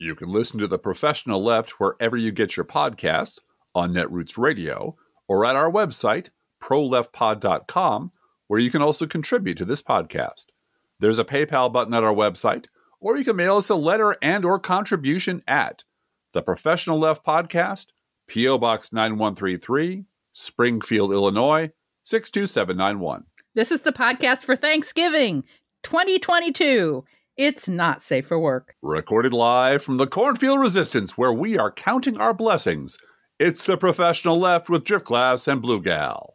You can listen to The Professional Left wherever you get your podcasts on Netroots Radio or at our website, proleftpod.com, where you can also contribute to this podcast. There's a PayPal button at our website, or you can mail us a letter and or contribution at The Professional Left Podcast, P.O. Box 9133, Springfield, Illinois, 62791. This is the podcast for Thanksgiving 2022. It's not safe for work. Recorded live from the Cornfield Resistance, where we are counting our blessings. It's the professional left with Driftglass and Blue Gal.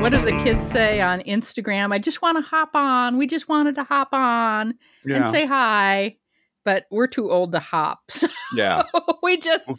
What do the kids say on Instagram? I just want to hop on. We just wanted to hop on Yeah. and say hi, but we're too old to hop. So Yeah. we just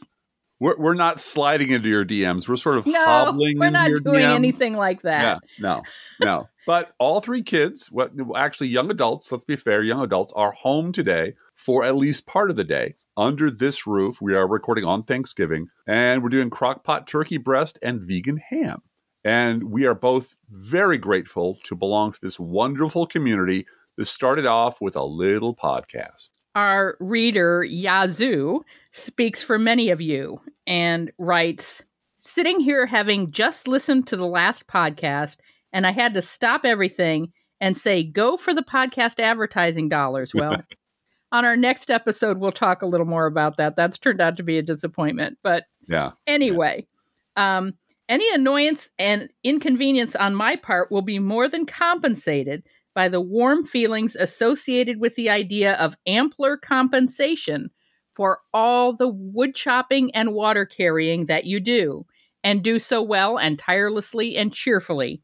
We're, we're not sliding into your DMs. We're sort of hobbling. no, hobbling we're not doing DM. anything like that. Yeah, no, no. But all three kids, what actually young adults, let's be fair, young adults are home today for at least part of the day. Under this roof, we are recording on Thanksgiving, and we're doing crockpot turkey breast and vegan ham. And we are both very grateful to belong to this wonderful community that started off with a little podcast. Our reader, Yazoo, speaks for many of you and writes Sitting here having just listened to the last podcast, and I had to stop everything and say, Go for the podcast advertising dollars. Well, on our next episode, we'll talk a little more about that. That's turned out to be a disappointment. But Yeah. Anyway, um, any annoyance and inconvenience on my part will be more than compensated by the warm feelings associated with the idea of ampler compensation for all the wood chopping and water carrying that you do, and do so well and tirelessly and cheerfully.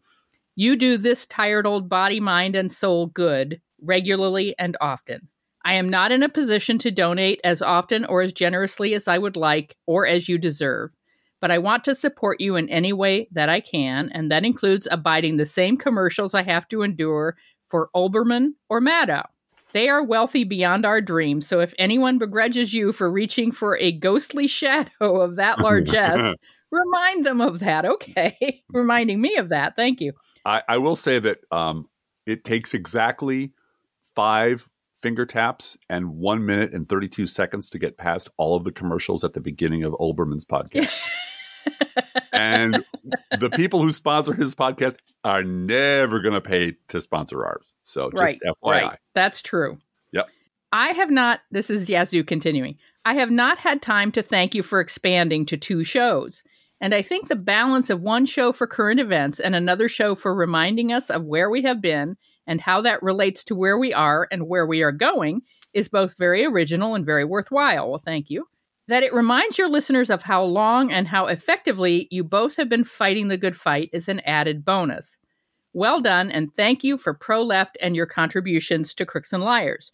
You do this tired old body, mind, and soul good regularly and often. I am not in a position to donate as often or as generously as I would like or as you deserve, but I want to support you in any way that I can, and that includes abiding the same commercials I have to endure for Olbermann or Maddow. They are wealthy beyond our dreams, so if anyone begrudges you for reaching for a ghostly shadow of that largesse, remind them of that. Okay. Reminding me of that. Thank you. I, I will say that um, it takes exactly five finger taps and one minute and 32 seconds to get past all of the commercials at the beginning of Olbermann's podcast. and the people who sponsor his podcast are never going to pay to sponsor ours. So just right. FYI. Right. That's true. Yep. I have not, this is Yazoo continuing. I have not had time to thank you for expanding to two shows. And I think the balance of one show for current events and another show for reminding us of where we have been and how that relates to where we are and where we are going is both very original and very worthwhile. Well, thank you. That it reminds your listeners of how long and how effectively you both have been fighting the good fight is an added bonus. Well done, and thank you for pro left and your contributions to Crooks and Liars.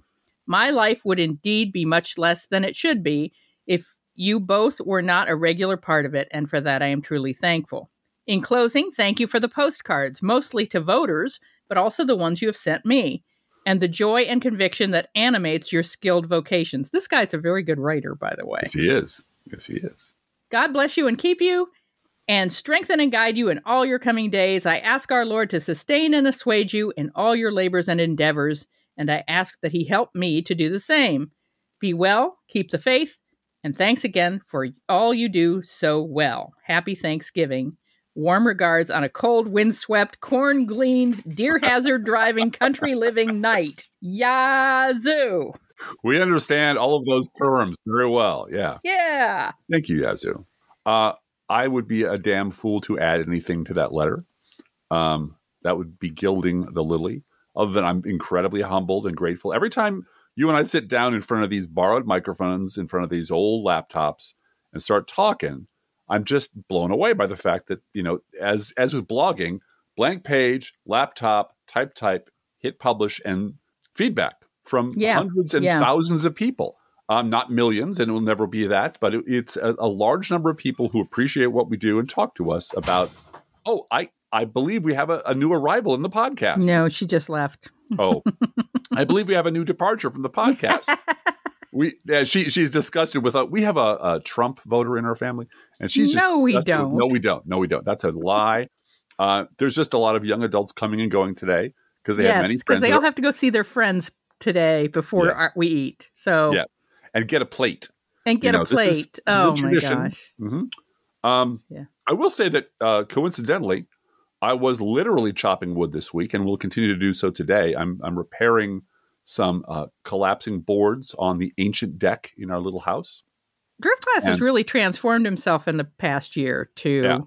My life would indeed be much less than it should be if you both were not a regular part of it, and for that I am truly thankful. In closing, thank you for the postcards, mostly to voters, but also the ones you have sent me, and the joy and conviction that animates your skilled vocations. This guy's a very good writer, by the way. Yes, he is. Yes, he is. God bless you and keep you, and strengthen and guide you in all your coming days. I ask our Lord to sustain and assuage you in all your labors and endeavors, and I ask that He help me to do the same. Be well, keep the faith, and thanks again for all you do so well. Happy Thanksgiving. Warm regards on a cold, windswept, corn gleaned, deer hazard driving, country living night. Yazoo! We understand all of those terms very well. Yeah. Yeah. Thank you, Yazoo. Uh, I would be a damn fool to add anything to that letter. Um, that would be gilding the lily. Other than I'm incredibly humbled and grateful. Every time you and I sit down in front of these borrowed microphones, in front of these old laptops, and start talking, I'm just blown away by the fact that you know, as as with blogging, blank page, laptop, type, type, hit publish, and feedback from Yeah. hundreds and Yeah. thousands of people. Um, not millions, and it will never be that, but it, it's a, a large number of people who appreciate what we do and talk to us about. Oh, I I believe we have a, a new arrival in the podcast. No, she just left. Oh, I believe we have a new departure from the podcast. we yeah, she she's disgusted with a, we have a, a Trump voter in our family, and she's just No, we with- don't. no, we don't. No, we don't. That's a lie. Uh, there's just a lot of young adults coming and going today because they have many yes, because friends they all are- have to go see their friends today before Yes. our- we eat. So Yes. and get a plate. and get know, a this is- plate. this is a oh my tradition. gosh! hmm Um, Yeah. I will say that uh, coincidentally, I was literally chopping wood this week, and will continue to do so today. I'm I'm repairing some uh, collapsing boards on the ancient deck in our little house. Driftglass has really transformed himself in the past year to Yeah.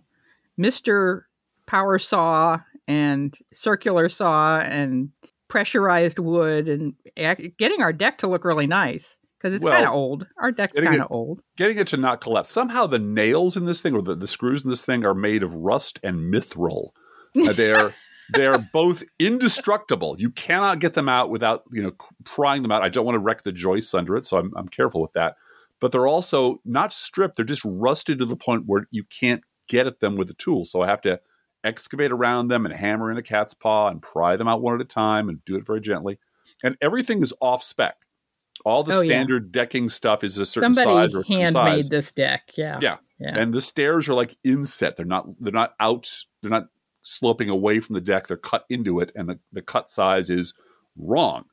Mr. Power Saw and circular saw and pressurized wood and ac- getting our deck to look really nice because it's Well, kind of old. Our deck's kind of old. Getting it to not collapse. Somehow the nails in this thing or the, the screws in this thing are made of rust and mithril. Uh, they're they're both indestructible. You cannot get them out without you know prying them out. I don't want to wreck the joists under it, so I'm I'm careful with that. But they're also not stripped; they're just rusted to the point where you can't get at them with a tool. So I have to excavate around them and hammer in a cat's paw and pry them out one at a time and do it very gently. And everything is off spec. All the Oh, yeah. standard decking stuff is a certain Somebody size or handmade size. this deck. Yeah. Yeah. Yeah. And the stairs are like inset. They're not they're not out they're not sloping away from the deck. They're cut into it and the, the cut size is wrong.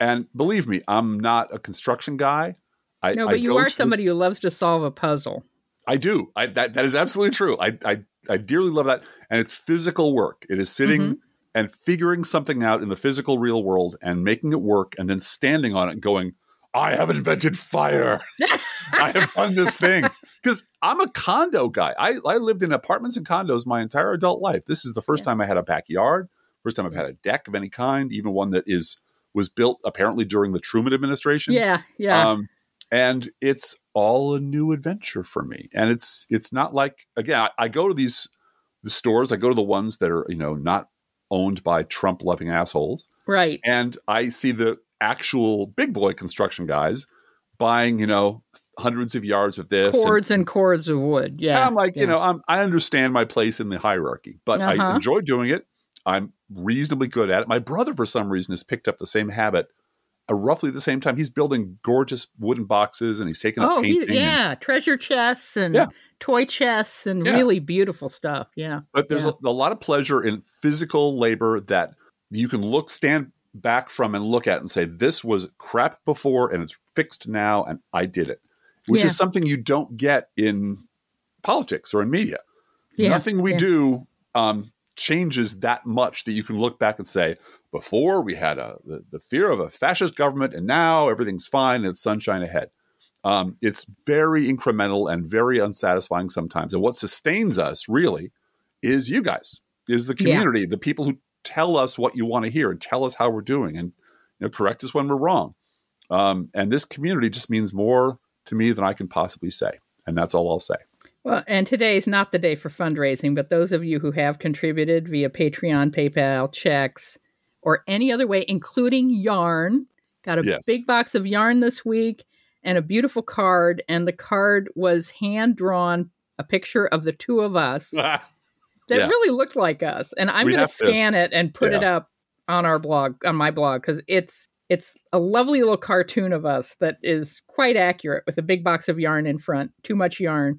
And believe me, I'm not a construction guy. I, no, I but you are somebody who loves to solve a puzzle. I do. I, that that is absolutely true. I, I I dearly love that, and it's physical work. It is sitting Mhm. and figuring something out in the physical real world and making it work, and then standing on it and going, "I have invented fire. I have done this thing." Because I'm a condo guy. I, I lived in apartments and condos my entire adult life. This is the first Yeah. time I had a backyard. First time I've had a deck of any kind, even one that is was built apparently during the Truman administration. Yeah. Yeah. Um, and it's all a new adventure for me. And it's it's not like again, I, I go to these the stores. I go to the ones that are you know not owned by Trump loving assholes, right. and I see the actual big boy construction guys buying you know hundreds of yards of this. Cords and cords of wood. Yeah. and I'm like, yeah. you know, I'm, I understand my place in the hierarchy, but I Uh-huh. enjoy doing it. I'm reasonably good at it. My brother, for some reason, has picked up the same habit. Uh, roughly the same time, he's building gorgeous wooden boxes and he's taking up Oh, he, painting. and- yeah, treasure chests and Yeah. toy chests and Yeah. really beautiful stuff. Yeah, but there's a, a lot of pleasure in physical labor that you can look, stand back from, and look at and say, "This was crap before, and it's fixed now, and I did it," which Yeah. is something you don't get in politics or in media. yeah. Nothing we yeah. do um, changes that much that you can look back and say, before we had a, the, the fear of a fascist government, and now everything's fine and it's sunshine ahead. Um, it's very incremental and very unsatisfying sometimes. And what sustains us really is you guys, is the Yeah. community, the people who tell us what you want to hear and tell us how we're doing and you know, correct us when we're wrong. Um, and this community just means more to me than I can possibly say. And that's all I'll say. Well, and today is not the day for fundraising, but those of you who have contributed via Patreon, PayPal, checks, or any other way, including yarn, got a Yes. big box of yarn this week and a beautiful card. And the card was hand drawn, a picture of the two of us that Yeah. really looked like us. And I'm going to scan it and put it up on our blog, on my blog, because it's it's a lovely little cartoon of us that is quite accurate with a big box of yarn in front, too much yarn.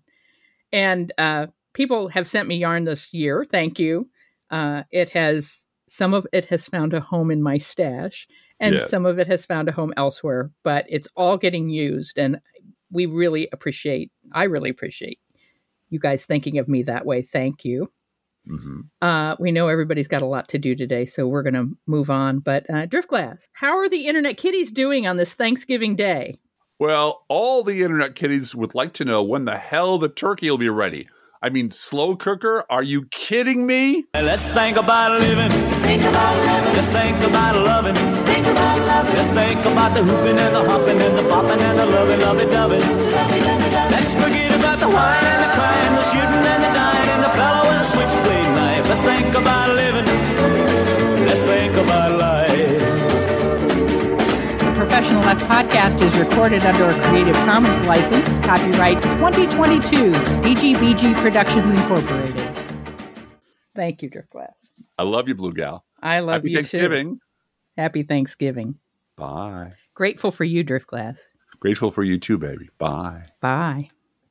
And uh, people have sent me yarn this year. Thank you. Uh, it has some of it has found a home in my stash, and Yes. some of it has found a home elsewhere. But it's all getting used, and we really appreciate. I really appreciate you guys thinking of me that way. Thank you. Hmm Uh, we know everybody's got a lot to do today, so we're going to move on. But uh, Driftglass, how are the Internet Kitties doing on this Thanksgiving Day? Well, all the internet kiddies would like to know when the hell the turkey will be ready. I mean, slow cooker? Are you kidding me? Let's think about living. Think about living. Let's think about loving. Think about loving. Let's think about the hooping and the hopping and the bopping and the loving, loving, loving. Let's forget about the wine and the crying, the shooting and the The Professional Left podcast is recorded under a Creative Commons license, copyright 2022, DGBG Productions Incorporated. Thank you, Driftglass. I love you, Blue Gal. I love Happy you Happy Thanksgiving. too. Happy Thanksgiving. Bye. Grateful for you, Driftglass. Grateful for you too, baby. Bye. Bye.